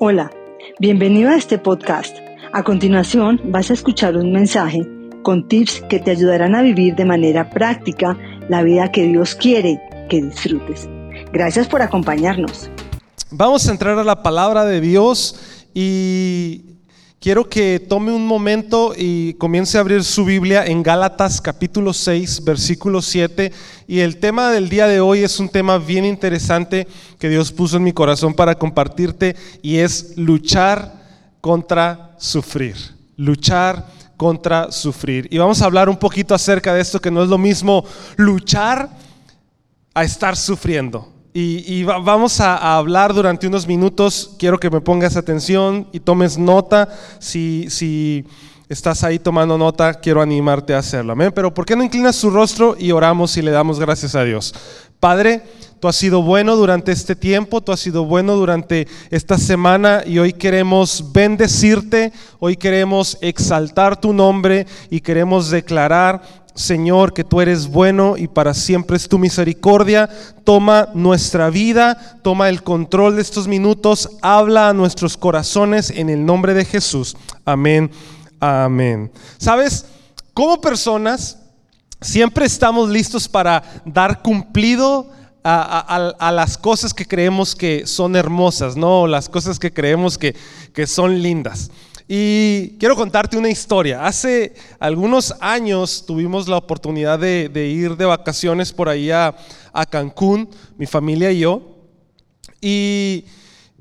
Hola, bienvenido a este podcast. A continuación vas a escuchar un mensaje con tips que te ayudarán a vivir de manera práctica la vida que Dios quiere que disfrutes. Gracias por acompañarnos. Vamos a entrar a la palabra de Dios y quiero que tome un momento y comience a abrir su Biblia en Gálatas capítulo 6, versículo 7. Y el tema del día de hoy es un tema bien interesante que Dios puso en mi corazón para compartirte y es luchar contra sufrir. Luchar contra sufrir. Y vamos a hablar un poquito acerca de esto, que no es lo mismo luchar a estar sufriendo. Y, vamos a, hablar durante unos minutos. Quiero que me pongas atención y tomes nota. Si, si estás ahí tomando nota, quiero animarte a hacerlo. Amén. Pero ¿por qué no inclinas su rostro y oramos y le damos gracias a Dios? Padre, tú has sido bueno durante este tiempo, tú has sido bueno durante esta semana y hoy queremos bendecirte, hoy queremos exaltar tu nombre y queremos declarar Señor, que tú eres bueno y para siempre es tu misericordia. Toma nuestra vida, toma el control de estos minutos, habla a nuestros corazones en el nombre de Jesús. Amén, amén. ¿Sabes? Como personas, siempre estamos listos para dar cumplido a, las cosas que creemos que son hermosas, ¿no? Las cosas que creemos que, que son lindas. Y quiero contarte una historia. Hace algunos años tuvimos la oportunidad de, ir de vacaciones por ahí a, Cancún, mi familia y yo. Y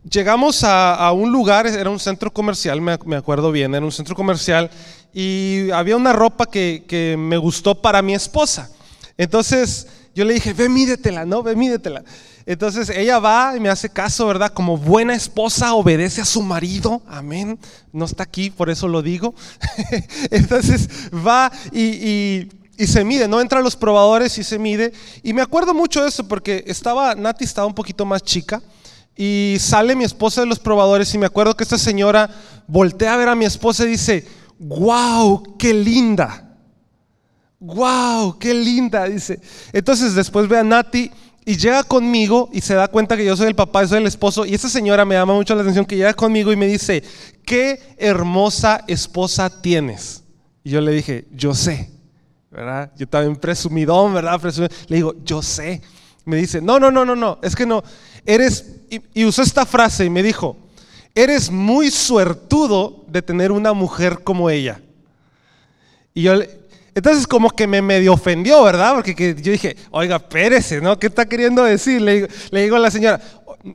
llegamos a, un lugar, era un centro comercial, me, acuerdo bien, era un centro comercial. Y había una ropa que, me gustó para mi esposa. Entonces yo le dije, ve, mídetela, ¿no? Ve, mídetela. Entonces ella va y me hace caso, ¿verdad? Como buena esposa obedece a su marido. Amén. No está aquí, por eso lo digo. Entonces va y, se mide, ¿no? Entra a los probadores y se mide. Y me acuerdo mucho de eso porque estaba, Nati estaba un poquito más chica. Y sale mi esposa de los probadores y me acuerdo que esta señora voltea a ver a mi esposa y dice, wow, qué linda. Wow, qué linda, dice. Entonces después ve a Nati y llega conmigo y se da cuenta que yo soy el papá, yo soy el esposo. Y esa señora me llama mucho la atención que llega conmigo y me dice, qué hermosa esposa tienes. Y yo le dije, yo sé, ¿verdad? Yo también presumidón, ¿verdad? Le digo, yo sé. Me dice, no, no, no, no, no, es que no. Eres, y, y usó esta frase y me dijo, eres muy suertudo de tener una mujer como ella. Y yo, entonces como que me medio ofendió, ¿verdad? Porque yo dije, oiga, pérese, ¿no? ¿Qué está queriendo decir? Le, digo a la señora,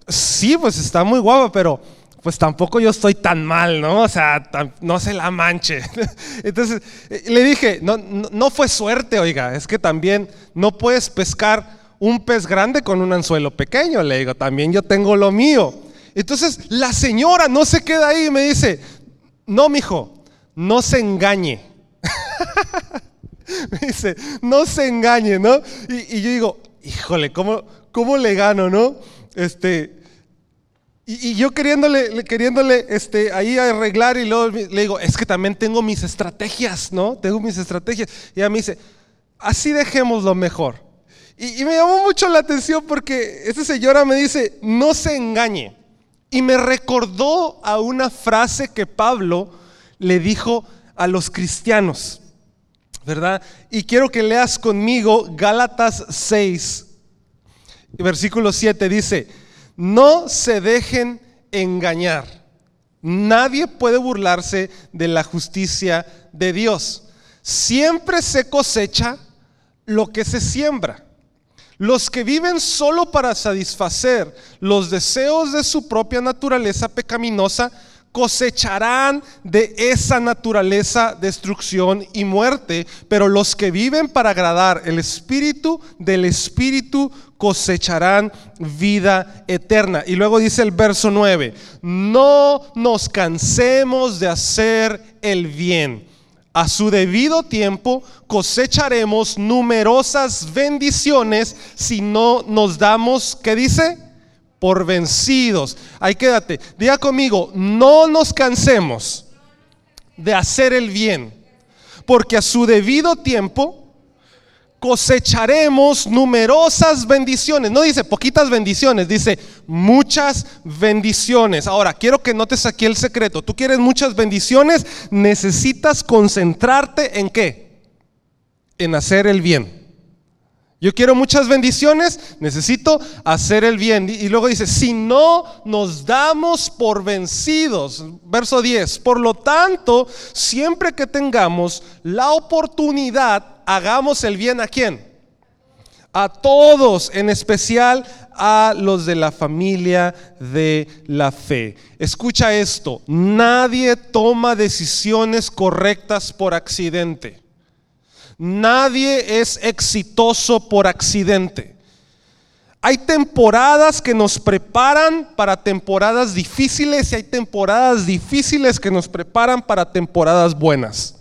sí, pues está muy guapa, pero pues tampoco yo estoy tan mal, ¿no? O sea, no se la manche. Entonces le dije, no, no, fue suerte, oiga, es que también no puedes pescar un pez grande con un anzuelo pequeño, le digo, también yo tengo lo mío. Entonces la señora no se queda ahí y me dice, no, mijo, no se engañe. Me dice, no se engañe, ¿no? Y, yo digo, híjole, ¿cómo, ¿cómo, le gano, no? Este, y, yo queriéndole, queriéndole este, ahí arreglar y luego le digo, es que también tengo mis estrategias, ¿no? Tengo mis estrategias. Y ella me dice, así dejémoslo mejor. Y, y me llamó mucho la atención porque esta señora me dice, no se engañe. Y me recordó a una frase que Pablo le dijo a los cristianos. ¿Verdad? Y quiero que leas conmigo Gálatas 6, versículo 7 dice, no se dejen engañar. Nadie puede burlarse de la justicia de Dios. Siempre se cosecha lo que se siembra. Los que viven solo para satisfacer los deseos de su propia naturaleza pecaminosa, cosecharán de esa naturaleza destrucción y muerte, pero los que viven para agradar el Espíritu del Espíritu cosecharán vida eterna. Y luego dice el verso 9, no nos cansemos de hacer el bien. A su debido tiempo cosecharemos numerosas bendiciones si no nos damos, ¿qué dice? Por vencidos. Ahí quédate. Diga conmigo, no nos cansemos de hacer el bien, porque a su debido tiempo cosecharemos numerosas bendiciones. No dice poquitas bendiciones, dice muchas bendiciones. Ahora, quiero que notes aquí el secreto. Tú quieres muchas bendiciones, necesitas concentrarte en qué? En hacer el bien. Yo quiero muchas bendiciones, necesito hacer el bien. Y luego dice, si no nos damos por vencidos, verso 10, por lo tanto, siempre que tengamos la oportunidad, hagamos el bien a quién? A todos, en especial a los de la familia de la fe. Escucha esto, nadie toma decisiones correctas por accidente. Nadie es exitoso por accidente. Hay temporadas que nos preparan para temporadas difíciles y hay temporadas difíciles que nos preparan para temporadas buenas.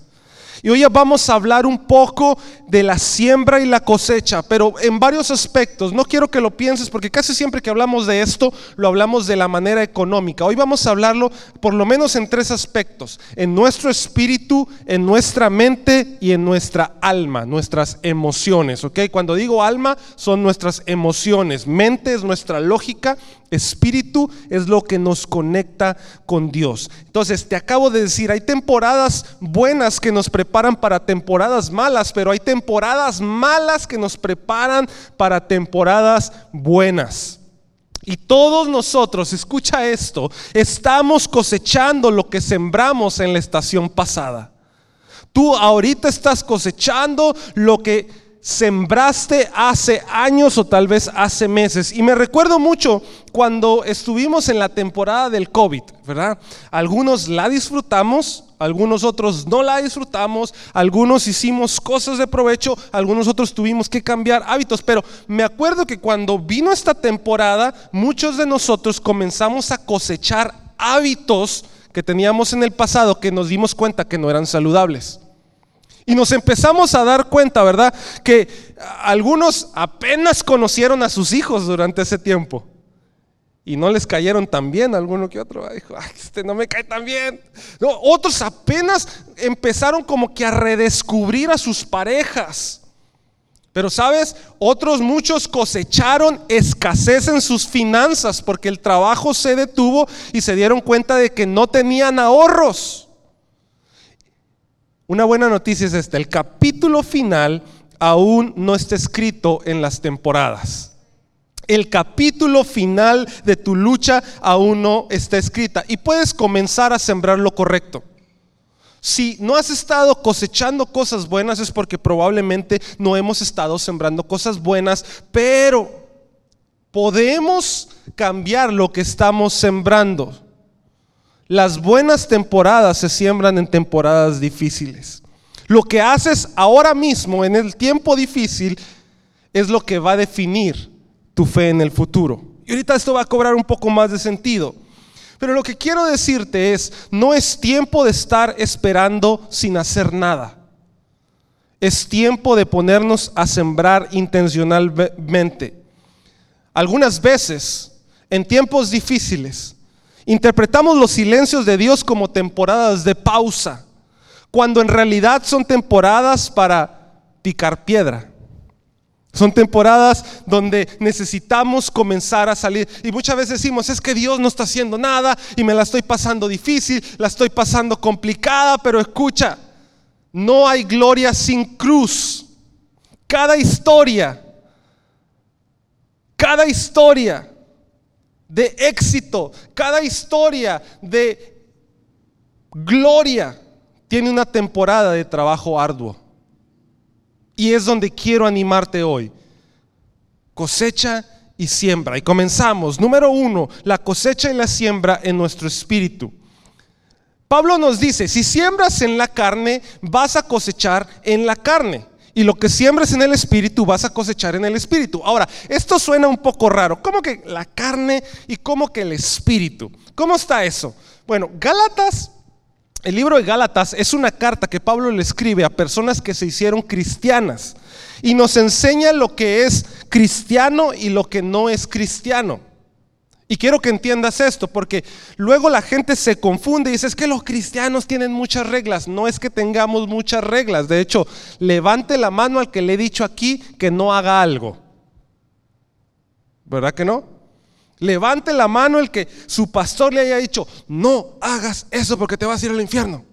Y hoy vamos a hablar un poco de la siembra y la cosecha, pero en varios aspectos. No quiero que lo pienses porque casi siempre que hablamos de esto, lo hablamos de la manera económica. Hoy vamos a hablarlo por lo menos en tres aspectos. En nuestro espíritu, en nuestra mente y en nuestra alma, nuestras emociones. ¿ok? Cuando digo alma, son nuestras emociones. Mente es nuestra lógica Espíritu es lo que nos conecta con Dios. Entonces, te acabo de decir, hay temporadas buenas que nos preparan para temporadas malas, pero hay temporadas malas que nos preparan para temporadas buenas. Y todos nosotros, escucha esto, estamos cosechando lo que sembramos en la estación pasada. Tú ahorita estás cosechando lo que sembraste hace años o tal vez hace meses. Y me recuerdo mucho cuando estuvimos en la temporada del COVID, ¿verdad? Algunos la disfrutamos, algunos otros no la disfrutamos, algunos hicimos cosas de provecho, algunos otros tuvimos que cambiar hábitos, pero me acuerdo que cuando vino esta temporada, muchos de nosotros comenzamos a cosechar hábitos que teníamos en el pasado que nos dimos cuenta que no eran saludables. Y nos empezamos a dar cuenta, ¿verdad? Que algunos apenas conocieron a sus hijos durante ese tiempo. Y no les cayeron tan bien, alguno que otro. Dijo, Ay, este no me cae tan bien. otros apenas empezaron como que a redescubrir a sus parejas. Pero sabes, otros muchos cosecharon escasez en sus finanzas porque el trabajo se detuvo y se dieron cuenta de que no tenían ahorros. Una buena noticia es esta, el capítulo final aún no está escrito en las temporadas. El capítulo final de tu lucha aún no está escrita y puedes comenzar a sembrar lo correcto. Si no has estado cosechando cosas buenas es porque probablemente no hemos estado sembrando cosas buenas, pero podemos cambiar lo que estamos sembrando. Las buenas temporadas se siembran en temporadas difíciles. Lo que haces ahora mismo en el tiempo difícil es lo que va a definir tu fe en el futuro. Y ahorita esto va a cobrar un poco más de sentido. Pero lo que quiero decirte es, no es tiempo de estar esperando sin hacer nada. Es tiempo de ponernos a sembrar intencionalmente. Algunas veces, en tiempos difíciles, Interpretamos los silencios de Dios como temporadas de pausa, cuando en realidad son temporadas para picar piedra. Son temporadas donde necesitamos comenzar a salir. Y muchas veces decimos, es que Dios no está haciendo nada y me la estoy pasando difícil, la estoy pasando complicada, pero escucha, no hay gloria sin cruz. Cada historia, cada historia de éxito, cada historia de gloria tiene una temporada de trabajo arduo. Y es donde quiero animarte hoy. Cosecha y siembra. Y comenzamos. Número uno, la cosecha y la siembra en nuestro espíritu. Pablo nos dice, si siembras en la carne, vas a cosechar en la carne. Y lo que siembres en el espíritu vas a cosechar en el espíritu. Ahora, esto suena un poco raro. ¿Cómo que la carne y cómo que el espíritu? ¿Cómo está eso? Bueno, Gálatas, el libro de Gálatas es una carta que Pablo le escribe a personas que se hicieron cristianas y nos enseña lo que es cristiano y lo que no es cristiano. Y quiero que entiendas esto, porque luego la gente se confunde y dice, que los cristianos tienen muchas reglas. No es que tengamos muchas reglas. De hecho, levante la mano al que le he dicho aquí que no haga algo. ¿Verdad que no? Levante la mano el que su pastor le haya dicho, no hagas eso porque te vas a ir al infierno.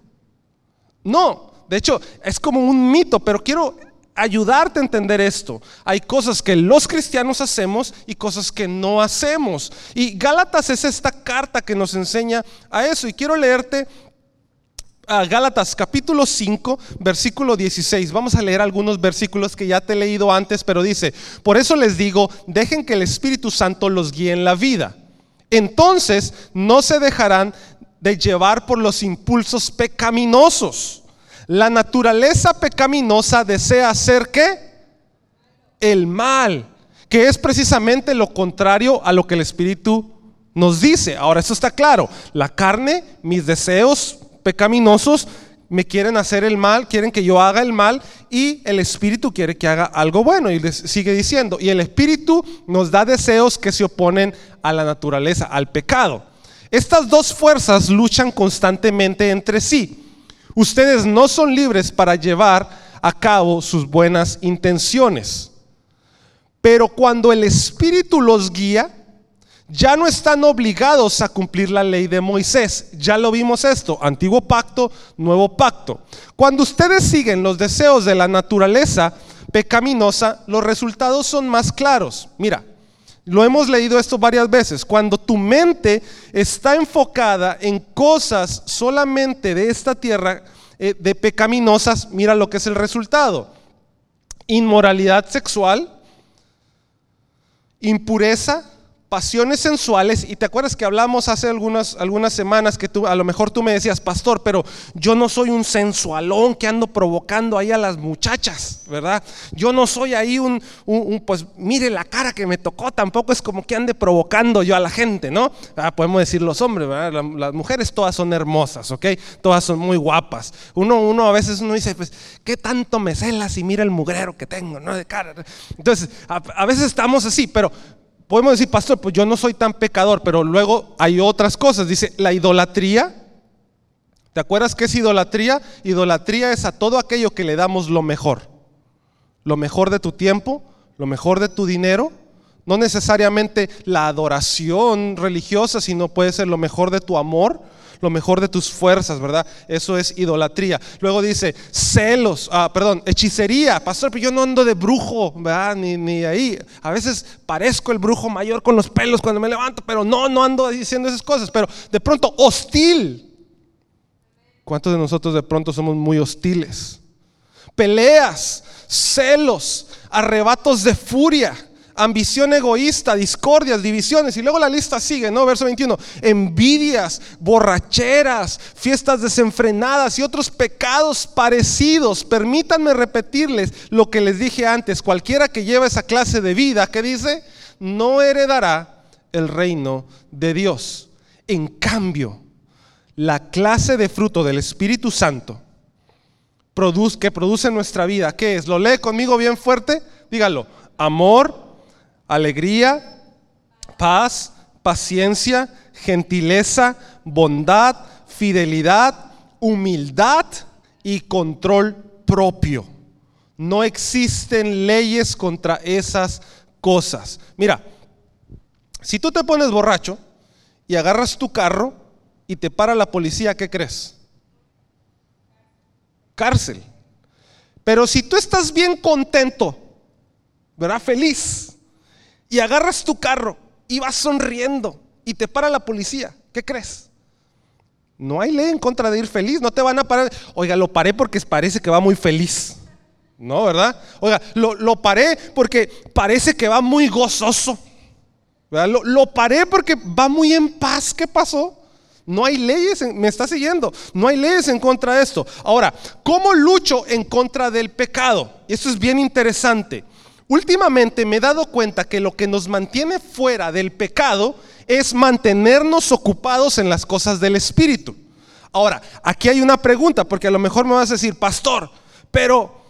No, de hecho, es como un mito, pero quiero ayudarte a entender esto. Hay cosas que los cristianos hacemos y cosas que no hacemos. Y Gálatas es esta carta que nos enseña a eso. Y quiero leerte a Gálatas capítulo 5, versículo 16. Vamos a leer algunos versículos que ya te he leído antes, pero dice, por eso les digo, dejen que el Espíritu Santo los guíe en la vida. Entonces no se dejarán de llevar por los impulsos pecaminosos la naturaleza pecaminosa desea hacer qué? El mal, que es precisamente lo contrario a lo que el Espíritu nos dice. Ahora, eso está claro. La carne, mis deseos pecaminosos me quieren hacer el mal, quieren que yo haga el mal y el Espíritu quiere que haga algo bueno. Y les sigue diciendo, y el Espíritu nos da deseos que se oponen a la naturaleza, al pecado. Estas dos fuerzas luchan constantemente entre sí. Ustedes no son libres para llevar a cabo sus buenas intenciones. Pero cuando el Espíritu los guía, ya no están obligados a cumplir la ley de Moisés. Ya lo vimos esto, antiguo pacto, nuevo pacto. Cuando ustedes siguen los deseos de la naturaleza pecaminosa, los resultados son más claros. Mira, lo hemos leído esto varias veces. Cuando tu mente está enfocada en cosas solamente de esta tierra, eh, de pecaminosas, mira lo que es el resultado. Inmoralidad sexual, impureza, pasiones sensuales, y te acuerdas que hablamos hace algunas, algunas semanas que tú, a lo mejor tú me decías, pastor, pero yo no soy un sensualón que ando provocando ahí a las muchachas, ¿verdad? Yo no soy ahí un, pues mire la cara que me tocó, tampoco es como que ande provocando yo a la gente, ¿no? Ah, podemos decir los hombres, ¿verdad? las mujeres todas son hermosas, ¿ok? Todas son muy guapas. Uno, uno a veces uno dice, pues, ¿qué tanto me celas y mira el mugrero que tengo, ¿no? De cara. Entonces, a veces estamos así, pero podemos decir, pastor, pues yo no soy tan pecador, pero luego hay otras cosas. Dice, la idolatría. ¿Te acuerdas qué es idolatría? Idolatría es a todo aquello que le damos lo mejor. Lo mejor de tu tiempo, lo mejor de tu dinero. No necesariamente la adoración religiosa, sino puede ser lo mejor de tu amor, lo mejor de tus fuerzas, ¿verdad? Eso es idolatría. Luego dice celos, ah, perdón, hechicería. Pastor, pero yo no ando de brujo, ¿verdad? Ni, ni ahí. A veces parezco el brujo mayor con los pelos cuando me levanto, pero no, no ando diciendo esas cosas. Pero de pronto, hostil. ¿Cuántos de nosotros de pronto somos muy hostiles? Peleas, celos, arrebatos de furia ambición egoísta, discordias, divisiones. Y luego la lista sigue, ¿no? Verso 21. Envidias, borracheras, fiestas desenfrenadas y otros pecados parecidos. Permítanme repetirles lo que les dije antes. Cualquiera que lleva esa clase de vida, ¿qué dice? No heredará el reino de Dios. En cambio, la clase de fruto del Espíritu Santo que produce nuestra vida, ¿qué es? ¿Lo lee conmigo bien fuerte? Dígalo. Amor, alegría, paz, paciencia, gentileza, bondad, fidelidad, humildad y control propio. No existen leyes contra esas cosas. Mira, si tú te pones borracho y agarras tu carro y te para la policía, ¿qué crees? Cárcel. Pero si tú estás bien contento, ¿verdad? Feliz, y agarras tu carro y vas sonriendo y te para la policía, ¿qué crees? No hay ley en contra de ir feliz, no te van a parar. Oiga, lo paré porque parece que va muy feliz. No, ¿verdad? Oiga, lo, paré porque parece que va muy gozoso. Lo, lo, paré porque va muy en paz. ¿Qué pasó? No hay leyes, me está siguiendo. No hay leyes en contra de esto. Ahora, ¿cómo lucho en contra del pecado? Esto es bien interesante. Últimamente me he dado cuenta que lo que nos mantiene fuera del pecado es mantenernos ocupados en las cosas del Espíritu. Ahora, aquí hay una pregunta, porque a lo mejor me vas a decir, pastor, pero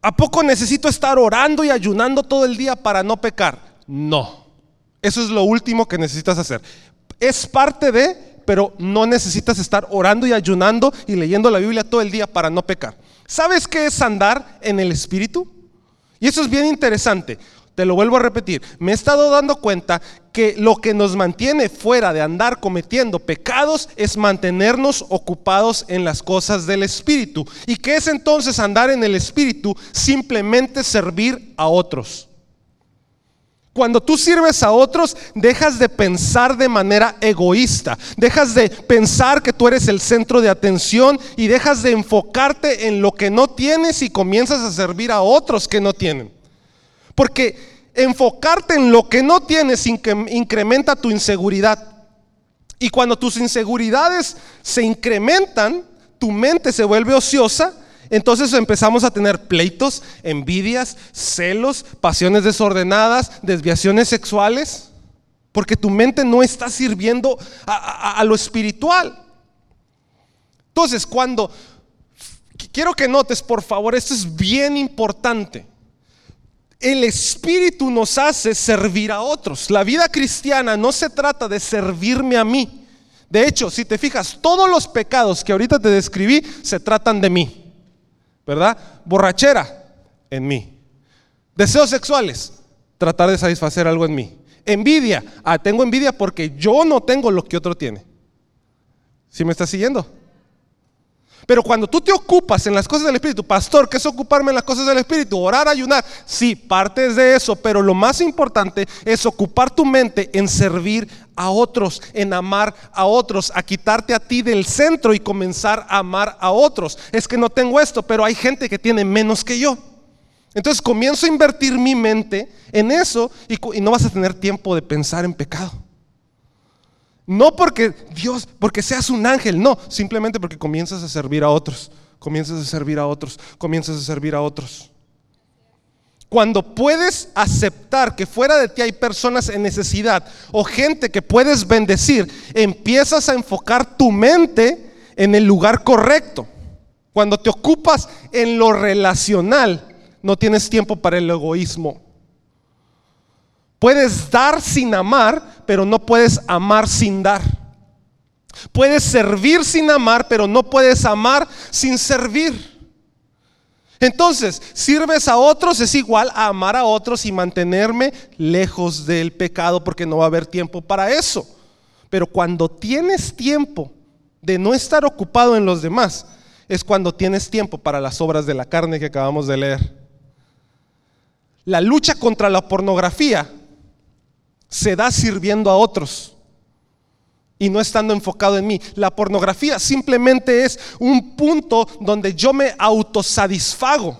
¿a poco necesito estar orando y ayunando todo el día para no pecar? No, Eso es lo último que necesitas hacer. Es parte de, pero no necesitas estar orando y ayunando y leyendo la Biblia todo el día para no pecar. ¿Sabes qué es andar en el Espíritu? Y eso es bien interesante. Te lo vuelvo a repetir. Me he estado dando cuenta que lo que nos mantiene fuera de andar cometiendo pecados es mantenernos ocupados en las cosas del Espíritu. ¿Y qué es entonces andar en el Espíritu? Simplemente servir a otros. Cuando tú sirves a otros, dejas de pensar de manera egoísta, dejas de pensar que tú eres el centro de atención y dejas de enfocarte en lo que no tienes y comienzas a servir a otros que no tienen. Porque enfocarte en lo que no tienes incrementa tu inseguridad. Y cuando tus inseguridades se incrementan, tu mente se vuelve ociosa entonces empezamos a tener pleitos, envidias, celos, pasiones desordenadas, desviaciones sexuales, porque tu mente no está sirviendo a, lo espiritual. Entonces, cuando, quiero que notes, por favor, esto es bien importante. El Espíritu nos hace servir a otros. La vida cristiana no se trata de servirme a mí. De hecho, si te fijas, todos los pecados que ahorita te describí se tratan de mí. ¿Verdad? Borrachera en mí. Deseos sexuales, tratar de satisfacer algo en mí. Envidia, ah, tengo envidia porque yo no tengo lo que otro tiene. ¿Sí me estás siguiendo? Pero cuando tú te ocupas en las cosas del Espíritu, pastor, ¿qué es ocuparme en las cosas del Espíritu? Orar, ayunar. Sí, parte de eso, pero lo más importante es ocupar tu mente en servir a otros, en amar a otros, a quitarte a ti del centro y comenzar a amar a otros. Es que no tengo esto, pero hay gente que tiene menos que yo. Entonces comienzo a invertir mi mente en eso y, y no vas a tener tiempo de pensar en pecado. No porque Dios, porque seas un ángel, no, simplemente porque comienzas a servir a otros, comienzas a servir a otros, comienzas a servir a otros. Cuando puedes aceptar que fuera de ti hay personas en necesidad o gente que puedes bendecir, empiezas a enfocar tu mente en el lugar correcto. Cuando te ocupas en lo relacional, no tienes tiempo para el egoísmo. Puedes dar sin amar, pero no puedes amar sin dar. Puedes servir sin amar, pero no puedes amar sin servir. Entonces, sirves a otros es igual a amar a otros y mantenerme lejos del pecado porque no va a haber tiempo para eso. Pero cuando tienes tiempo de no estar ocupado en los demás, es cuando tienes tiempo para las obras de la carne que acabamos de leer. La lucha contra la pornografía se da sirviendo a otros y no estando enfocado en mí. La pornografía simplemente es un punto donde yo me autosatisfago.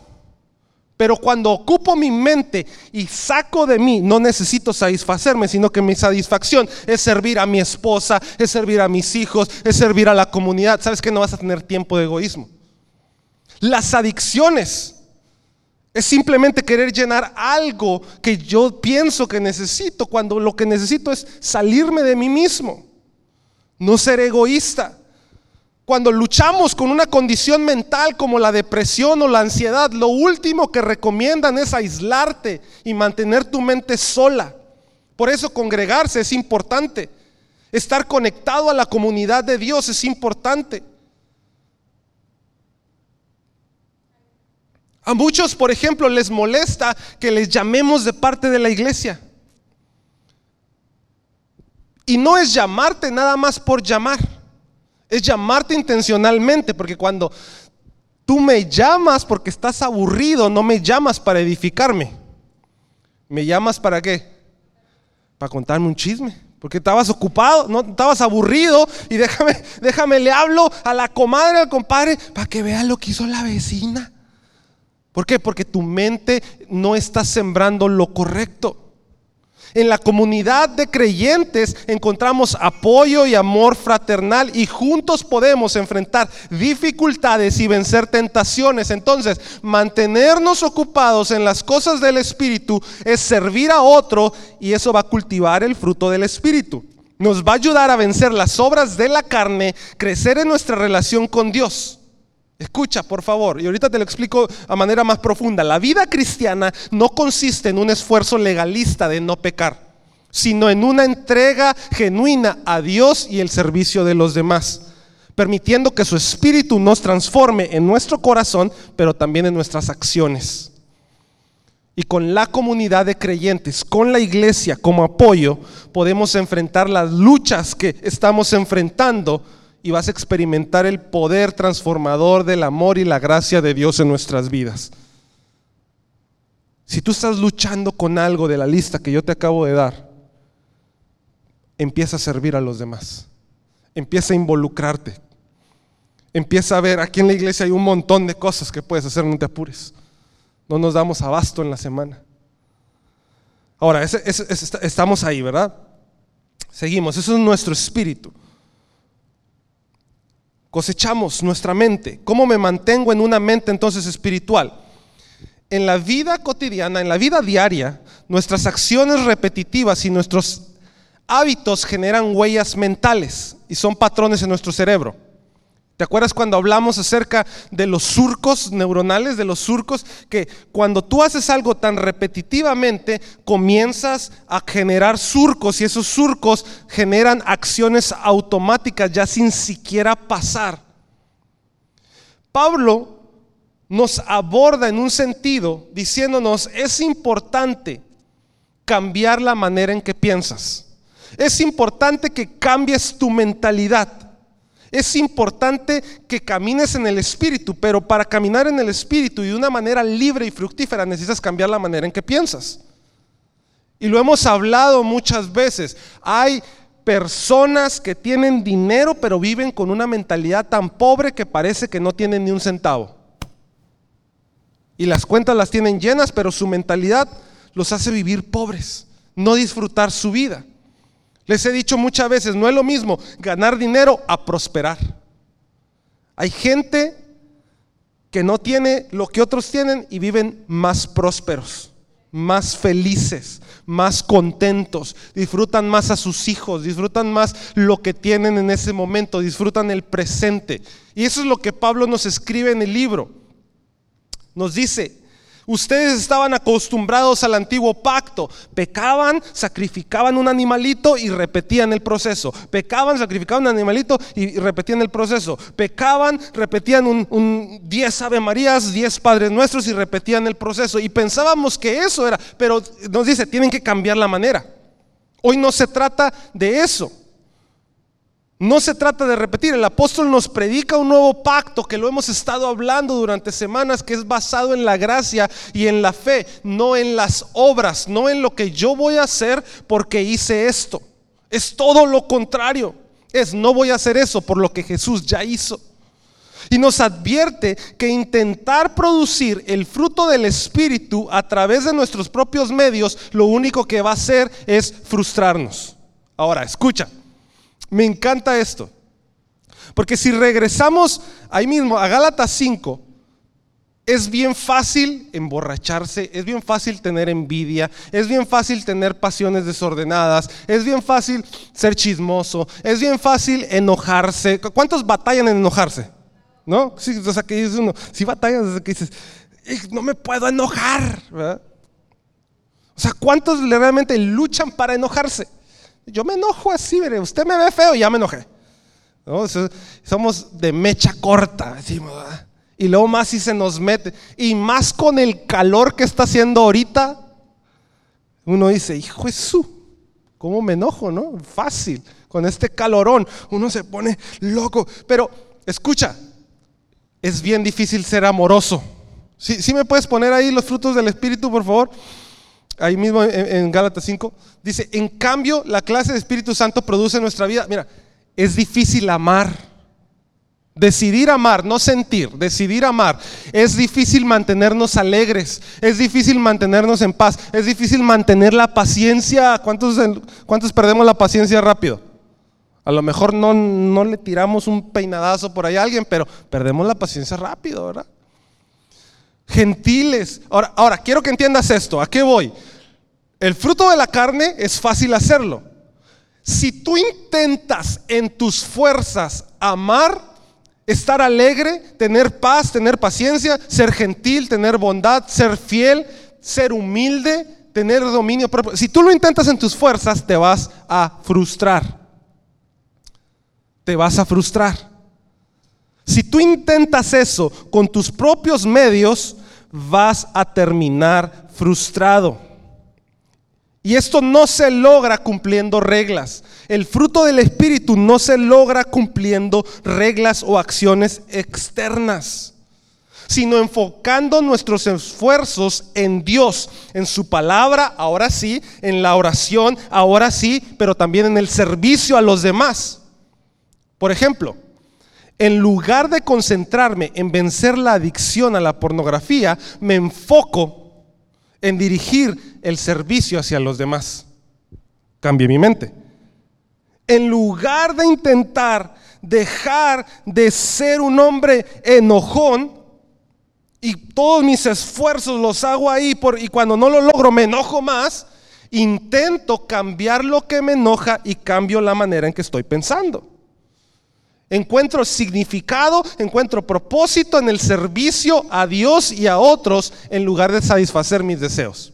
Pero cuando ocupo mi mente y saco de mí, no necesito satisfacerme, sino que mi satisfacción es servir a mi esposa, es servir a mis hijos, es servir a la comunidad. ¿Sabes que no vas a tener tiempo de egoísmo? Las adicciones es simplemente querer llenar algo que yo pienso que necesito cuando lo que necesito es salirme de mí mismo, no ser egoísta. Cuando luchamos con una condición mental como la depresión o la ansiedad, lo último que recomiendan es aislarte y mantener tu mente sola. Por eso congregarse es importante. Estar conectado a la comunidad de Dios es importante. A muchos, por ejemplo, les molesta que les llamemos de parte de la iglesia. Y no es llamarte nada más por llamar, es llamarte intencionalmente, porque cuando tú me llamas porque estás aburrido, no me llamas para edificarme. ¿Me llamas para qué? Para contarme un chisme. Porque estabas ocupado, no estabas aburrido y déjame, déjame le hablo a la comadre, al compadre, para que vea lo que hizo la vecina. ¿Por qué? Porque tu mente no está sembrando lo correcto. En la comunidad de creyentes encontramos apoyo y amor fraternal y juntos podemos enfrentar dificultades y vencer tentaciones. Entonces, mantenernos ocupados en las cosas del Espíritu es servir a otro y eso va a cultivar el fruto del Espíritu. Nos va a ayudar a vencer las obras de la carne, crecer en nuestra relación con Dios. Escucha, por favor, y ahorita te lo explico a manera más profunda. La vida cristiana no consiste en un esfuerzo legalista de no pecar. sino en una entrega genuina a Dios y el servicio de los demás, permitiendo que su espíritu nos transforme en nuestro corazón, pero también en nuestras acciones. Y con la comunidad de creyentes, con la iglesia como apoyo, podemos enfrentar las luchas que estamos enfrentando y vas a experimentar el poder transformador del amor y la gracia de Dios en nuestras vidas. Si tú estás luchando con algo de la lista que yo te acabo de dar, empieza a servir a los demás. Empieza a involucrarte. Empieza a ver, aquí en la iglesia hay un montón de cosas que puedes hacer, no te apures. No nos damos abasto en la semana. Ahora, estamos ahí, ¿verdad? Seguimos, eso es nuestro espíritu. Cosechamos nuestra mente. ¿Cómo me mantengo en una mente entonces espiritual? En la vida cotidiana, en la vida diaria, nuestras acciones repetitivas y nuestros hábitos generan huellas mentales y son patrones en nuestro cerebro. ¿Te acuerdas cuando hablamos acerca de los surcos neuronales, de los surcos? Que cuando tú haces algo tan repetitivamente, comienzas a generar surcos y esos surcos generan acciones automáticas ya sin siquiera pasar. Pablo nos aborda en un sentido diciéndonos, es importante cambiar la manera en que piensas. Es importante que cambies tu mentalidad. Es importante que camines en el Espíritu, pero para caminar en el Espíritu y de una manera libre y fructífera necesitas cambiar la manera en que piensas. Y lo hemos hablado muchas veces. Hay personas que tienen dinero pero viven con una mentalidad tan pobre que parece que no tienen ni un centavo. Y las cuentas las tienen llenas, pero su mentalidad los hace vivir pobres, no disfrutar su vida. Les he dicho muchas veces, no es lo mismo ganar dinero a prosperar. Hay gente que no tiene lo que otros tienen y viven más prósperos, más felices, más contentos, disfrutan más a sus hijos, disfrutan más lo que tienen en ese momento, disfrutan el presente. Y eso es lo que Pablo nos escribe en el libro. Nos dice, Ustedes estaban acostumbrados al antiguo pacto. Pecaban, sacrificaban un animalito y repetían el proceso. Pecaban, sacrificaban un animalito y repetían el proceso. Pecaban, repetían un 10 Ave Marías, 10 Padres Nuestros y repetían el proceso. Y pensábamos que eso era, pero nos dice, tienen que cambiar la manera. Hoy no se trata de eso. No se trata de repetir, el apóstol nos predica un nuevo pacto que lo hemos estado hablando durante semanas, que es basado en la gracia y en la fe, no en las obras, no en lo que yo voy a hacer porque hice esto. Es todo lo contrario. Es no voy a hacer eso por lo que Jesús ya hizo. Y nos advierte que intentar producir el fruto del Espíritu a través de nuestros propios medios, lo único que va a hacer es frustrarnos. Ahora, escucha. Me encanta esto. Porque si regresamos ahí mismo a Gálatas 5, es bien fácil emborracharse, es bien fácil tener envidia, es bien fácil tener pasiones desordenadas, es bien fácil ser chismoso, es bien fácil enojarse. ¿Cuántos batallan en enojarse? ¿No? Sí, o sea, que dice uno, si batallas que dices, no me puedo enojar. O sea, ¿cuántos realmente luchan para enojarse? Yo me enojo así, mire, usted me ve feo y ya me enojé. Somos de mecha corta, decimos, y luego más si se nos mete, y más con el calor que está haciendo ahorita, uno dice, hijo Jesús, ¿cómo me enojo, no? Fácil, con este calorón, uno se pone loco. Pero escucha, es bien difícil ser amoroso. ¿Sí, ¿Sí me puedes poner ahí los frutos del Espíritu, por favor? Ahí mismo en, Gálatas 5, dice, en cambio la clase de Espíritu Santo produce en nuestra vida, mira, es difícil amar. Decidir amar, no sentir, decidir amar. Es difícil mantenernos alegres, es difícil mantenernos en paz, es difícil mantener la paciencia. ¿Cuántos, cuántos perdemos la paciencia rápido? A lo mejor no, no le tiramos un peinadazo por ahí a alguien, pero perdemos la paciencia rápido, ¿verdad? Gentiles. Ahora, ahora, quiero que entiendas esto. ¿A qué voy? El fruto de la carne es fácil hacerlo. Si tú intentas en tus fuerzas amar, estar alegre, tener paz, tener paciencia, ser gentil, tener bondad, ser fiel, ser humilde, tener dominio propio. Si tú lo intentas en tus fuerzas, te vas a frustrar. Te vas a frustrar. Si tú intentas eso con tus propios medios, vas a terminar frustrado. Y esto no se logra cumpliendo reglas. El fruto del Espíritu no se logra cumpliendo reglas o acciones externas, sino enfocando nuestros esfuerzos en Dios, en su palabra, ahora sí, en la oración, ahora sí, pero también en el servicio a los demás. Por ejemplo, en lugar de concentrarme en vencer la adicción a la pornografía, me enfoco en dirigir el servicio hacia los demás. Cambie mi mente. En lugar de intentar dejar de ser un hombre enojón, y todos mis esfuerzos los hago ahí por, y cuando no lo logro me enojo más, intento cambiar lo que me enoja y cambio la manera en que estoy pensando. Encuentro significado, encuentro propósito en el servicio a Dios y a otros en lugar de satisfacer mis deseos.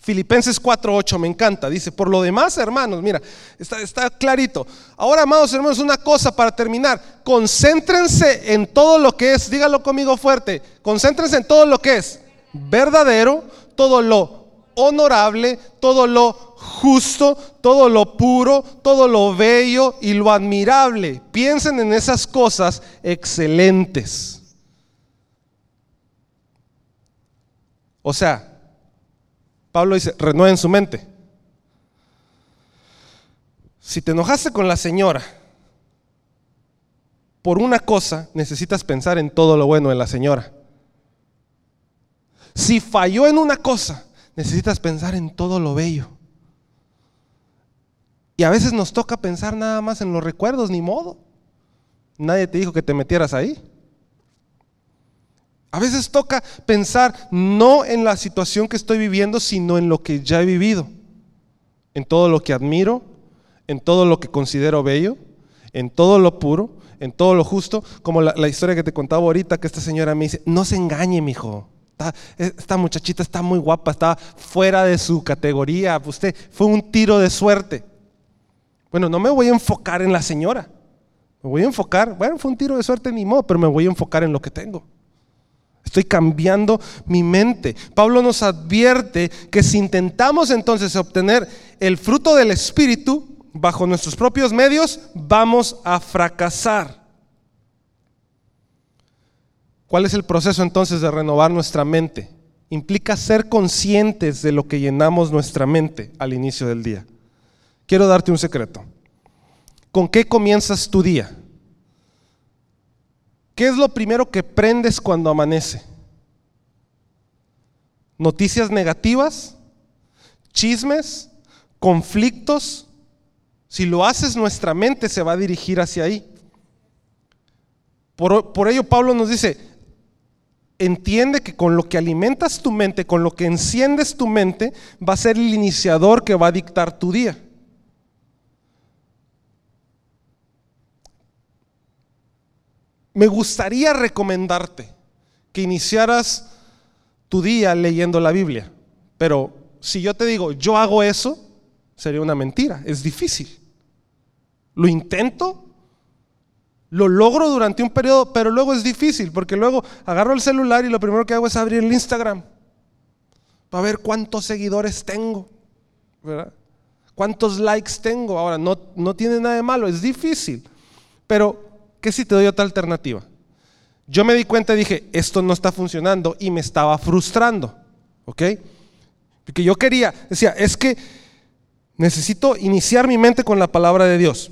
Filipenses 4:8 me encanta. Dice, por lo demás, hermanos, mira, está, está, clarito. Ahora, amados hermanos, una cosa para terminar. Concéntrense en todo lo que es, dígalo conmigo fuerte, concéntrense en todo lo que es verdadero, todo lo honorable, todo lo justo, todo lo puro, todo lo bello y lo admirable. Piensen en esas cosas excelentes. O sea, Pablo dice, renueven su mente. Si te enojaste con la señora por una cosa, necesitas pensar en todo lo bueno de la señora. Si falló en una cosa, necesitas pensar en todo lo bello. Y a veces nos toca pensar nada más en los recuerdos, ni modo. Nadie te dijo que te metieras ahí. A veces toca pensar no en la situación que estoy viviendo, sino en lo que ya he vivido. En todo lo que admiro, en todo lo que considero bello, en todo lo puro, en todo lo justo. Como la, historia que te contaba ahorita, que esta señora me dice, no se engañe, esta muchachita está muy guapa, está fuera de su categoría. Usted fue un tiro de suerte. Bueno, no me voy a enfocar en la señora. Me voy a enfocar, bueno, fue un tiro de suerte ni modo, pero me voy a enfocar en lo que tengo. Estoy cambiando mi mente. Pablo nos advierte que si intentamos entonces obtener el fruto del Espíritu bajo nuestros propios medios, vamos a fracasar. ¿Cuál es el proceso entonces de renovar nuestra mente? Implica ser conscientes de lo que llenamos nuestra mente al inicio del día. Quiero darte un secreto. ¿Con qué comienzas tu día? ¿Qué es lo primero que prendes cuando amanece? ¿Noticias negativas? ¿Chismes? ¿Conflictos? Si lo haces, nuestra mente se va a dirigir hacia ahí. Por, por, ello Pablo nos dice, entiende que con lo que alimentas tu mente, con lo que enciendes tu mente, va a ser el iniciador que va a dictar tu día. Me gustaría recomendarte que iniciaras tu día leyendo la Biblia, pero si yo te digo, yo hago eso, sería una mentira, es difícil. Lo intento, lo logro durante un periodo, pero luego es difícil, porque luego agarro el celular y lo primero que hago es abrir el Instagram para ver cuántos seguidores tengo, ¿verdad? cuántos likes tengo. Ahora, no, no tiene nada de malo, es difícil, pero ¿Qué si te doy otra alternativa? Yo me di cuenta y dije, esto no está funcionando y me estaba frustrando. ¿Ok? Porque yo quería, decía, es que necesito iniciar mi mente con la palabra de Dios.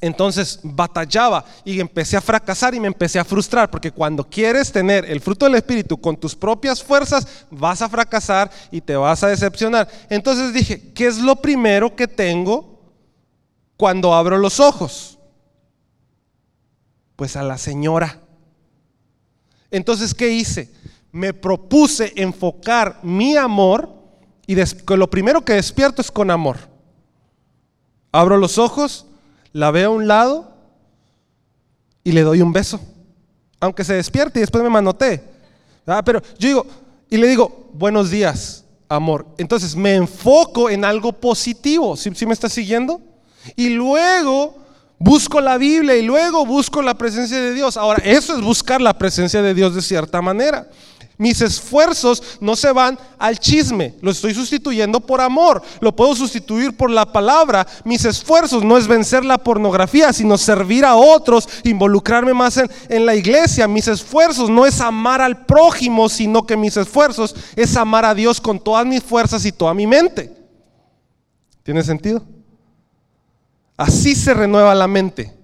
Entonces batallaba y empecé a fracasar y me empecé a frustrar, porque cuando quieres tener el fruto del Espíritu con tus propias fuerzas, vas a fracasar y te vas a decepcionar. Entonces dije, ¿qué es lo primero que tengo cuando abro los ojos? Pues a la señora. Entonces, ¿qué hice? Me propuse enfocar mi amor y lo primero que despierto es con amor. Abro los ojos, la veo a un lado y le doy un beso. Aunque se despierte y después me manoté. Ah, pero yo digo, y le digo, buenos días. amor. Entonces me enfoco en algo positivo. ¿Sí, me está siguiendo? Y luego busco la Biblia y luego busco la presencia de Dios. Ahora, eso es buscar la presencia de Dios de cierta manera. Mis esfuerzos no se van al chisme, lo estoy sustituyendo por amor, lo puedo sustituir por la palabra. Mis esfuerzos no es vencer la pornografía, sino servir a otros, involucrarme más en, la iglesia. Mis esfuerzos no es amar al prójimo, sino que mis esfuerzos es amar a Dios con todas mis fuerzas y toda mi mente. ¿Tiene sentido? Así se renueva la mente.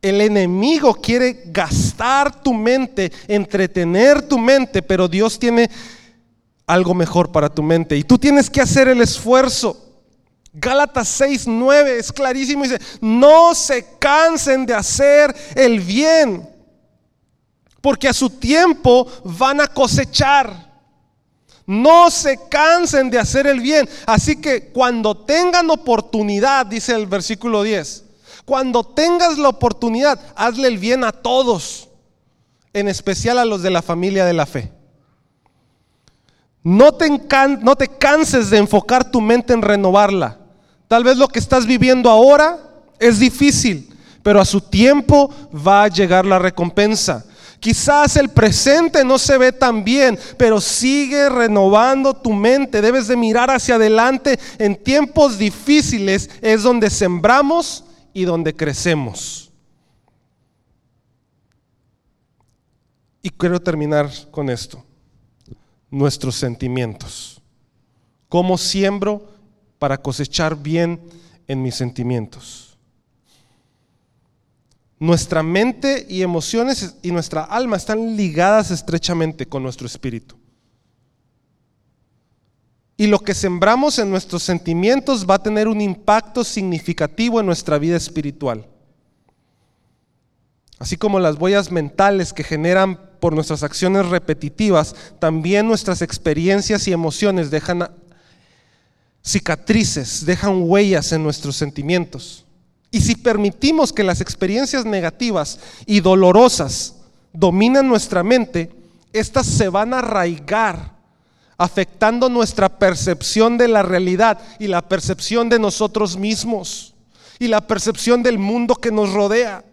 El enemigo quiere gastar tu mente, entretener tu mente, pero Dios tiene algo mejor para tu mente. Y tú tienes que hacer el esfuerzo. Gálatas 6, 9 es clarísimo. Dice, no se cansen de hacer el bien, porque a su tiempo van a cosechar. No se cansen de hacer el bien. Así que cuando tengan oportunidad, dice el versículo 10, cuando tengas la oportunidad, hazle el bien a todos, en especial a los de la familia de la fe. No te, no te canses de enfocar tu mente en renovarla. Tal vez lo que estás viviendo ahora es difícil, pero a su tiempo va a llegar la recompensa. Quizás el presente no se ve tan bien, pero sigue renovando tu mente. Debes de mirar hacia adelante. En tiempos difíciles es donde sembramos y donde crecemos. Y quiero terminar con esto. Nuestros sentimientos. ¿Cómo siembro para cosechar bien en mis sentimientos? Nuestra mente y emociones y nuestra alma están ligadas estrechamente con nuestro espíritu. Y lo que sembramos en nuestros sentimientos va a tener un impacto significativo en nuestra vida espiritual. Así como las huellas mentales que generan por nuestras acciones repetitivas, también nuestras experiencias y emociones dejan cicatrices, dejan huellas en nuestros sentimientos. Y si permitimos que las experiencias negativas y dolorosas dominen nuestra mente, éstas se van a arraigar afectando nuestra percepción de la realidad y la percepción de nosotros mismos y la percepción del mundo que nos rodea.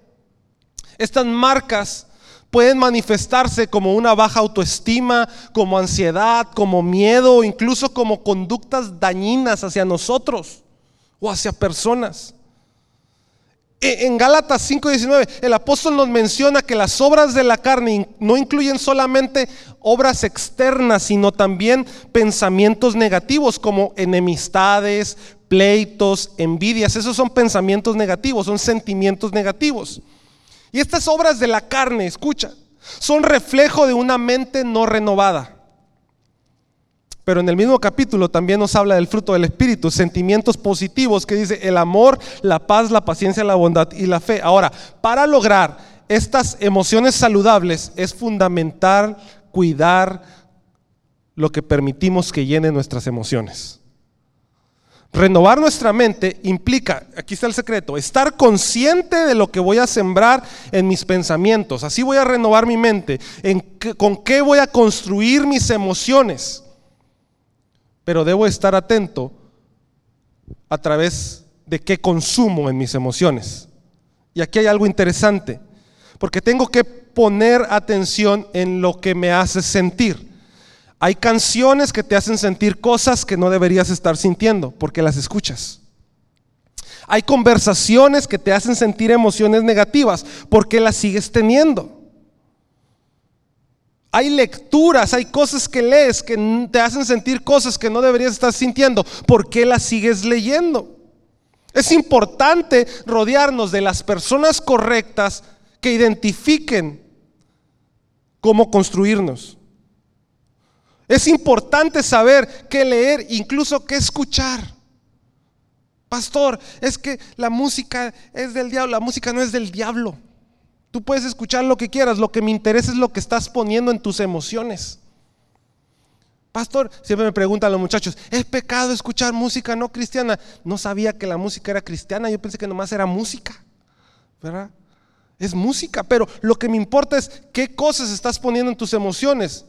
Estas marcas pueden manifestarse como una baja autoestima, como ansiedad, como miedo incluso como conductas dañinas hacia nosotros o hacia personas. E, en Gálatas 5:19 el apóstol nos menciona que las obras de la carne no incluyen solamente obras externas, sino también pensamientos negativos como enemistades, pleitos, envidias. Esos son pensamientos negativos, son sentimientos negativos. Y estas obras de la carne, escucha, son reflejo de una mente no renovada. Pero en el mismo capítulo también nos habla del fruto del Espíritu, sentimientos positivos que dice el amor, la paz, la paciencia, la bondad y la fe. Ahora, para lograr estas emociones saludables es fundamental cuidar lo que permitimos que llene nuestras emociones. Renovar nuestra mente implica, aquí está el secreto, estar consciente de lo que voy a sembrar en mis pensamientos. Así voy a renovar mi mente. En ¿Con qué voy a construir mis emociones? Pero debo estar atento a través de qué consumo en mis emociones. Y aquí hay algo interesante, porque tengo que poner atención en lo que me hace sentir. Hay canciones que te hacen sentir cosas que no deberías estar sintiendo porque las escuchas. Hay conversaciones que te hacen sentir emociones negativas porque las sigues teniendo. Hay lecturas, hay cosas que lees que te hacen sentir cosas que no deberías estar sintiendo. ¿Por qué las sigues leyendo? Es importante rodearnos de las personas correctas que identifiquen cómo construirnos. Es importante saber qué leer, incluso qué escuchar. Pastor, es que la música es del diablo, la música no es del diablo. Tú puedes escuchar lo que quieras, lo que me interesa es lo que estás poniendo en tus emociones. Pastor, siempre me preguntan los muchachos, ¿es pecado escuchar música no cristiana? No sabía que la música era cristiana, yo pensé que nomás era música, ¿verdad? Es música, pero lo que me importa es qué cosas estás poniendo en tus emociones.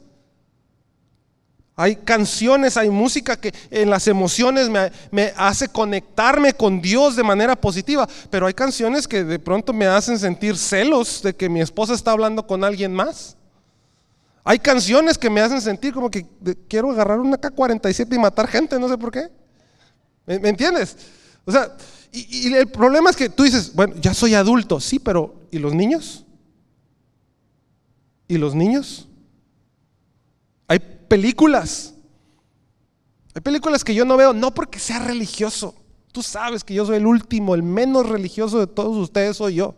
Hay canciones, hay música que en las emociones me, hace conectarme con Dios de manera positiva, pero hay canciones que de pronto me hacen sentir celos de que mi esposa está hablando con alguien más. Hay canciones que me hacen sentir como que quiero agarrar una K-47 y matar gente, no sé por qué. ¿Me, me entiendes? O sea, y, y el problema es que tú dices, bueno, ya soy adulto, sí, pero ¿y los niños? ¿Y los niños? Hay películas. Hay películas que yo no veo, no porque sea religioso. Tú sabes que yo soy el último, el menos religioso de todos ustedes soy yo.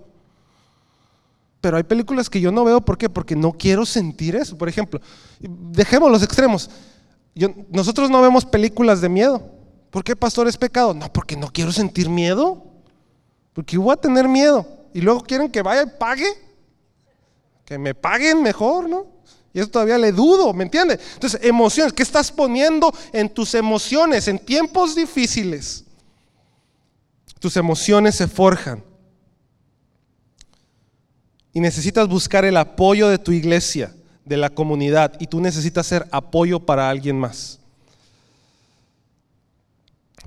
Pero hay películas que yo no veo, ¿por qué? Porque no quiero sentir eso. Por ejemplo, dejemos los extremos. nosotros no vemos películas de miedo. ¿Por qué, pastor, es pecado? No, porque no quiero sentir miedo. Porque voy a tener miedo. Y luego quieren que vaya y pague. Que me paguen mejor, ¿no? Y eso todavía le dudo, ¿me entiendes? Entonces, emociones, ¿qué estás poniendo en tus emociones en tiempos difíciles? Tus emociones se forjan. Y necesitas buscar el apoyo de tu iglesia, de la comunidad, y tú necesitas ser apoyo para alguien más.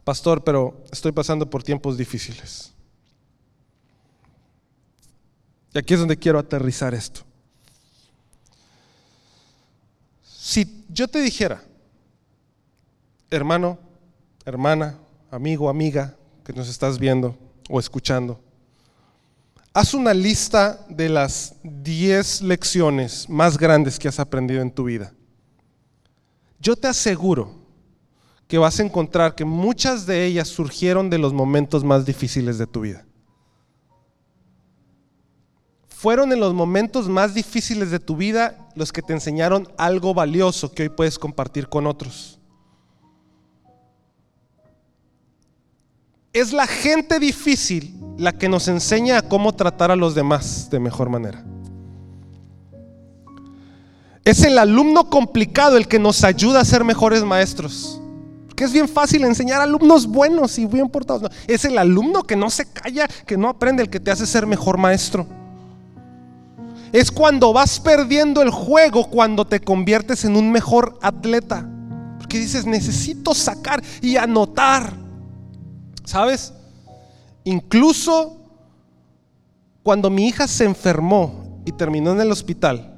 Pastor, pero estoy pasando por tiempos difíciles. Y aquí es donde quiero aterrizar esto. Si yo te dijera, hermano, hermana, amigo, amiga, que nos estás viendo o escuchando, haz una lista de las 10 lecciones más grandes que has aprendido en tu vida. Yo te aseguro que vas a encontrar que muchas de ellas surgieron de los momentos más difíciles de tu vida fueron en los momentos más difíciles de tu vida los que te enseñaron algo valioso que hoy puedes compartir con otros. Es la gente difícil la que nos enseña a cómo tratar a los demás de mejor manera. Es el alumno complicado el que nos ayuda a ser mejores maestros. Porque es bien fácil enseñar alumnos buenos y bien portados. es el alumno que no se calla, que no aprende, el que te hace ser mejor maestro es cuando vas perdiendo el juego, cuando te conviertes en un mejor atleta. Porque dices, necesito sacar y anotar. ¿Sabes? Incluso cuando mi hija se enfermó y terminó en el hospital,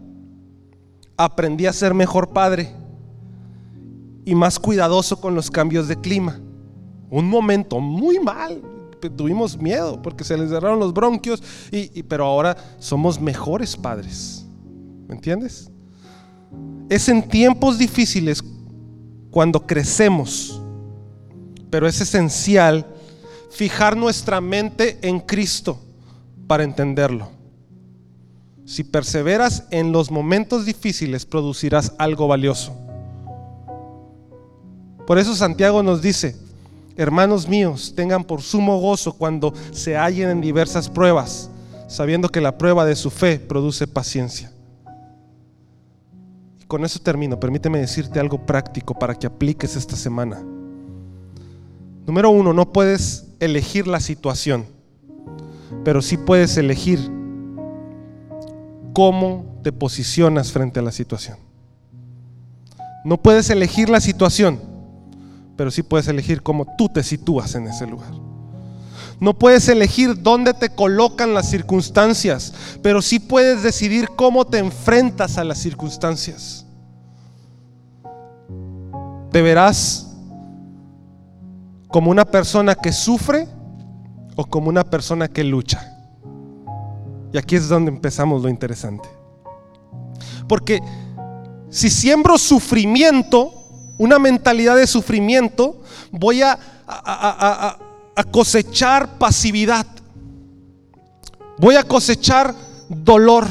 aprendí a ser mejor padre y más cuidadoso con los cambios de clima. Un momento muy mal, tuvimos miedo porque se les cerraron los bronquios, y, pero ahora somos mejores padres. ¿Me entiendes? Es en tiempos difíciles cuando crecemos, pero es esencial fijar nuestra mente en Cristo para entenderlo. Si perseveras en los momentos difíciles, producirás algo valioso. Por eso Santiago nos dice, Hermanos míos, tengan por sumo gozo cuando se hallen en diversas pruebas, sabiendo que la prueba de su fe produce paciencia. Y con eso termino. Permíteme decirte algo práctico para que apliques esta semana. Número uno, no puedes elegir la situación, pero sí puedes elegir cómo te posicionas frente a la situación. No puedes elegir la situación pero sí puedes elegir cómo tú te sitúas en ese lugar. No puedes elegir dónde te colocan las circunstancias, pero sí puedes decidir cómo te enfrentas a las circunstancias. ¿Te verás como una persona que sufre o como una persona que lucha? Y aquí es donde empezamos lo interesante. Porque si siembro sufrimiento, una mentalidad de sufrimiento, voy a, cosechar pasividad. Voy a cosechar dolor.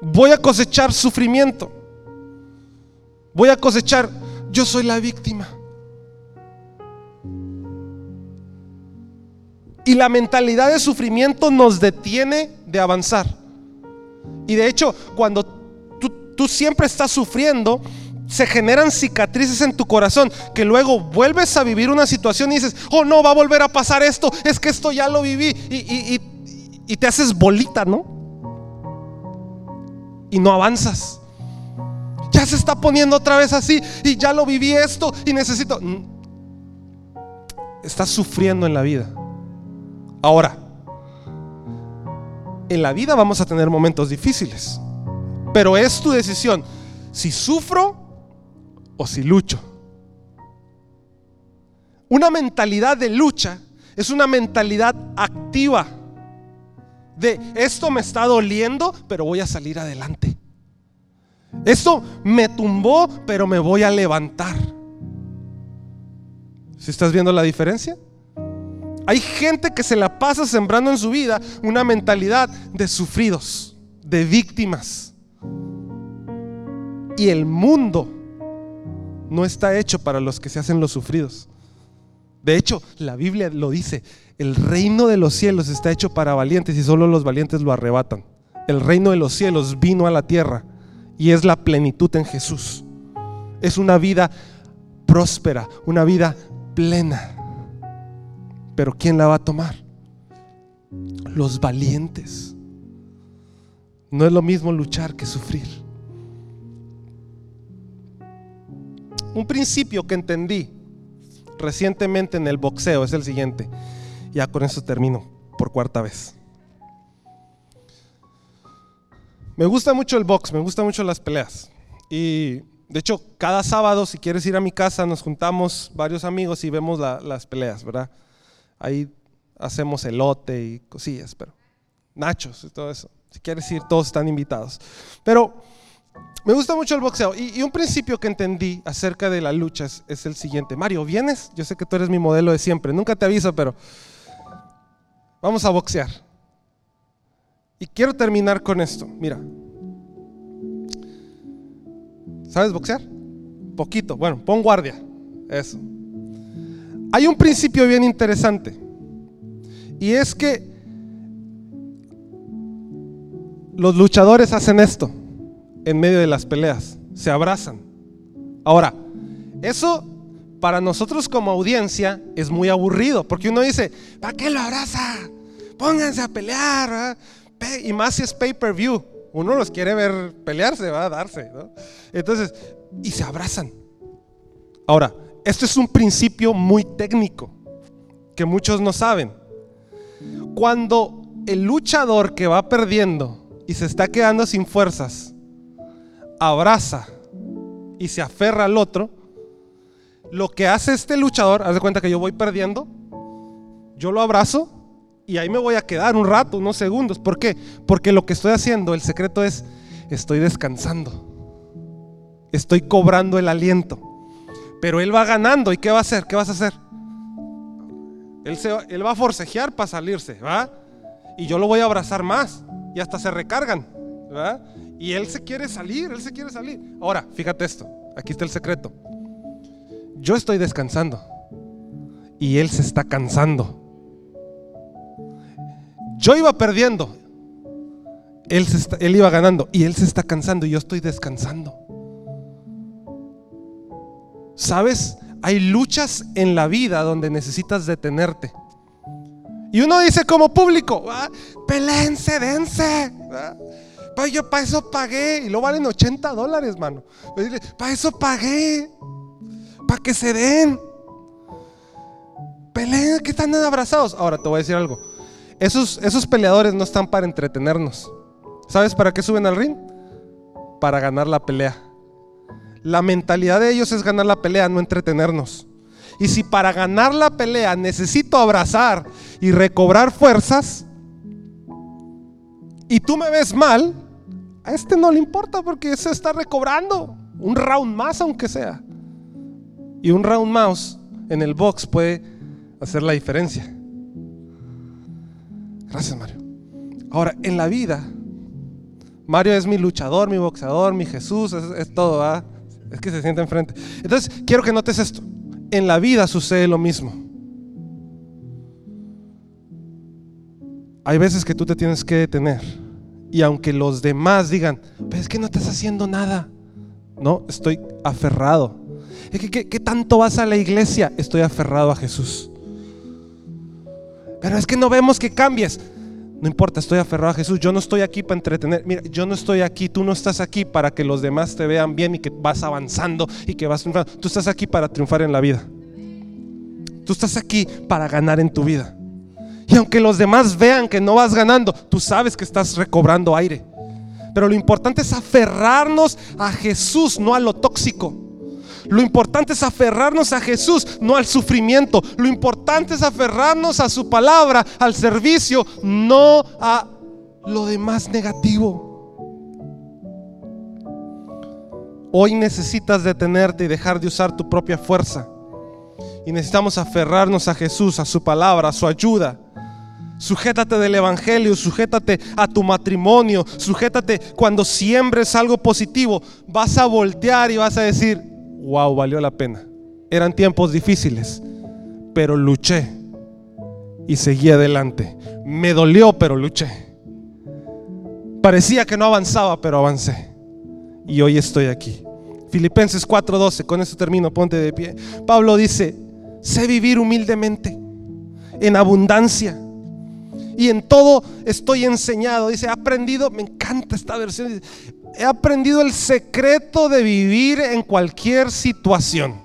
Voy a cosechar sufrimiento. Voy a cosechar, yo soy la víctima. Y la mentalidad de sufrimiento nos detiene de avanzar. Y de hecho, cuando tú, tú siempre estás sufriendo, se generan cicatrices en tu corazón que luego vuelves a vivir una situación y dices, oh no, va a volver a pasar esto, es que esto ya lo viví y, y te haces bolita, ¿no? Y no avanzas. ya se está poniendo otra vez así y ya lo viví esto y necesito... Estás sufriendo en la vida. Ahora, en la vida vamos a tener momentos difíciles, pero es tu decisión si sufro o si lucho. Una mentalidad de lucha es una mentalidad activa de esto me está doliendo, pero voy a salir adelante. Esto me tumbó, pero me voy a levantar. ¿Si estás viendo la diferencia? Hay gente que se la pasa sembrando en su vida una mentalidad de sufridos, de víctimas. Y el mundo no está hecho para los que se hacen los sufridos. De hecho, la Biblia lo dice, el reino de los cielos está hecho para valientes y solo los valientes lo arrebatan. El reino de los cielos vino a la tierra y es la plenitud en Jesús. Es una vida próspera, una vida plena. Pero ¿quién la va a tomar? Los valientes. No es lo mismo luchar que sufrir. Un principio que entendí recientemente en el boxeo es el siguiente. Ya con eso termino por cuarta vez. Me gusta mucho el box, me gustan mucho las peleas. Y de hecho, cada sábado, si quieres ir a mi casa, nos juntamos varios amigos y vemos las peleas, ¿verdad? Ahí hacemos elote y cosillas, pero nachos y todo eso. Si quieres ir, todos están invitados. Pero me gusta mucho el boxeo. Y, un principio que entendí acerca de la lucha es, el siguiente. Mario, ¿vienes? Yo sé que tú eres mi modelo de siempre. Nunca te aviso, pero vamos a boxear. Y quiero terminar con esto. Mira. ¿Sabes boxear? Poquito. Bueno, pon guardia. Eso. Hay un principio bien interesante. Y es que los luchadores hacen esto en medio de las peleas. Se abrazan. Ahora, eso para nosotros como audiencia es muy aburrido. Porque uno dice, ¿para qué lo abraza? Pónganse a pelear y más si es pay per view. Uno los quiere ver pelearse, va a darse. Entonces, y se abrazan. Ahora, esto es un principio muy técnico que muchos no saben. Cuando el luchador que va perdiendo y se está quedando sin fuerzas, abraza y se aferra al otro, lo que hace este luchador, haz de cuenta que yo voy perdiendo, yo lo abrazo y ahí me voy a quedar un rato, unos segundos. ¿Por qué? Porque lo que estoy haciendo, el secreto es, estoy descansando. Estoy cobrando el aliento. Pero él va ganando. ¿Y qué va a hacer? ¿Qué vas a hacer? Él, se, él va a forcejear para salirse, ¿va? Y yo lo voy a abrazar más. Y hasta se recargan, ¿va? Y él se quiere salir, él se quiere salir. Ahora, fíjate esto. Aquí está el secreto. Yo estoy descansando. Y él se está cansando. Yo iba perdiendo. Él, él iba ganando y él se está cansando y yo estoy descansando. ¿Sabes? Hay luchas en la vida donde necesitas detenerte. Y uno dice como público, ah, pelense, dense. Pues yo para eso pagué. Y lo valen 80 dólares, mano. Para eso pagué. Para que se den. Peleen, que están abrazados. Ahora te voy a decir algo. Esos, esos peleadores no están para entretenernos. ¿Sabes para qué suben al ring? Para ganar la pelea. La mentalidad de ellos es ganar la pelea, no entretenernos. Y si para ganar la pelea necesito abrazar y recobrar fuerzas, y tú me ves mal, este no le importa porque se está recobrando un round más aunque sea. Y un round más en el box puede hacer la diferencia. Gracias, Mario. Ahora, en la vida, Mario es mi luchador, mi boxeador, mi Jesús, es, todo, ¿ah? Es que se siente enfrente. Entonces, quiero que notes esto. En la vida sucede lo mismo. Hay veces que tú te tienes que detener. Y aunque los demás digan, es que no estás haciendo nada. No, estoy aferrado. ¿Qué tanto vas a la iglesia? Estoy aferrado a Jesús. Pero es que no vemos que cambies. No importa, estoy aferrado a Jesús. Yo no estoy aquí para entretener. Mira, yo no estoy aquí. Tú no estás aquí para que los demás te vean bien y que vas avanzando y que vas triunfando. Tú estás aquí para triunfar en la vida. Tú estás aquí para ganar en tu vida. Y aunque los demás vean que no vas ganando, tú sabes que estás recobrando aire. Pero lo importante es aferrarnos a Jesús, no a lo tóxico. Lo importante es aferrarnos a Jesús, no al sufrimiento. Lo importante es aferrarnos a su palabra, al servicio, no a lo demás negativo. Hoy necesitas detenerte y dejar de usar tu propia fuerza. Y necesitamos aferrarnos a Jesús, a su palabra, a su ayuda. Sujétate del Evangelio, sujétate a tu matrimonio, sujétate cuando siembres algo positivo. Vas a voltear y vas a decir, wow, valió la pena. Eran tiempos difíciles, pero luché y seguí adelante. Me dolió, pero luché. Parecía que no avanzaba, pero avancé. Y hoy estoy aquí. Filipenses 4:12, con eso termino, ponte de pie. Pablo dice, sé vivir humildemente, en abundancia. Y en todo estoy enseñado. Dice, he aprendido, me encanta esta versión. He aprendido el secreto de vivir en cualquier situación.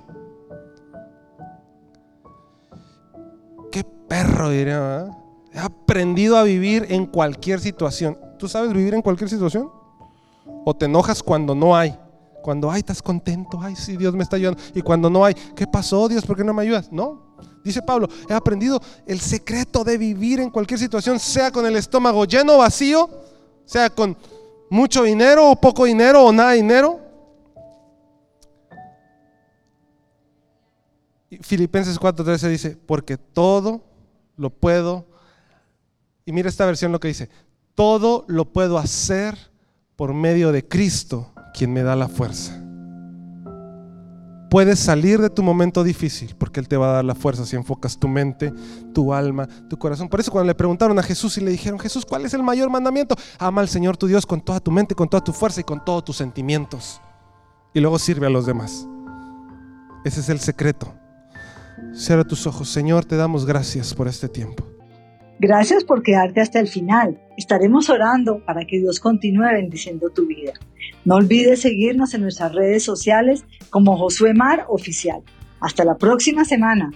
Qué perro diría. He aprendido a vivir en cualquier situación. ¿Tú sabes vivir en cualquier situación? ¿O te enojas cuando no hay? Cuando hay, estás contento. Ay, sí, Dios me está ayudando. Y cuando no hay, ¿qué pasó, Dios? ¿Por qué no me ayudas? No. Dice Pablo, he aprendido el secreto de vivir en cualquier situación, sea con el estómago lleno o vacío, sea con mucho dinero o poco dinero o nada dinero. Filipenses 4:13 dice, porque todo lo puedo, y mira esta versión lo que dice, todo lo puedo hacer por medio de Cristo, quien me da la fuerza. Puedes salir de tu momento difícil porque Él te va a dar la fuerza si enfocas tu mente, tu alma, tu corazón. Por eso cuando le preguntaron a Jesús y le dijeron, Jesús, ¿cuál es el mayor mandamiento? Ama al Señor tu Dios con toda tu mente, con toda tu fuerza y con todos tus sentimientos. Y luego sirve a los demás. Ese es el secreto. Cierra tus ojos. Señor, te damos gracias por este tiempo. Gracias por quedarte hasta el final. Estaremos orando para que Dios continúe bendiciendo tu vida. No olvides seguirnos en nuestras redes sociales como Josué Mar Oficial. Hasta la próxima semana.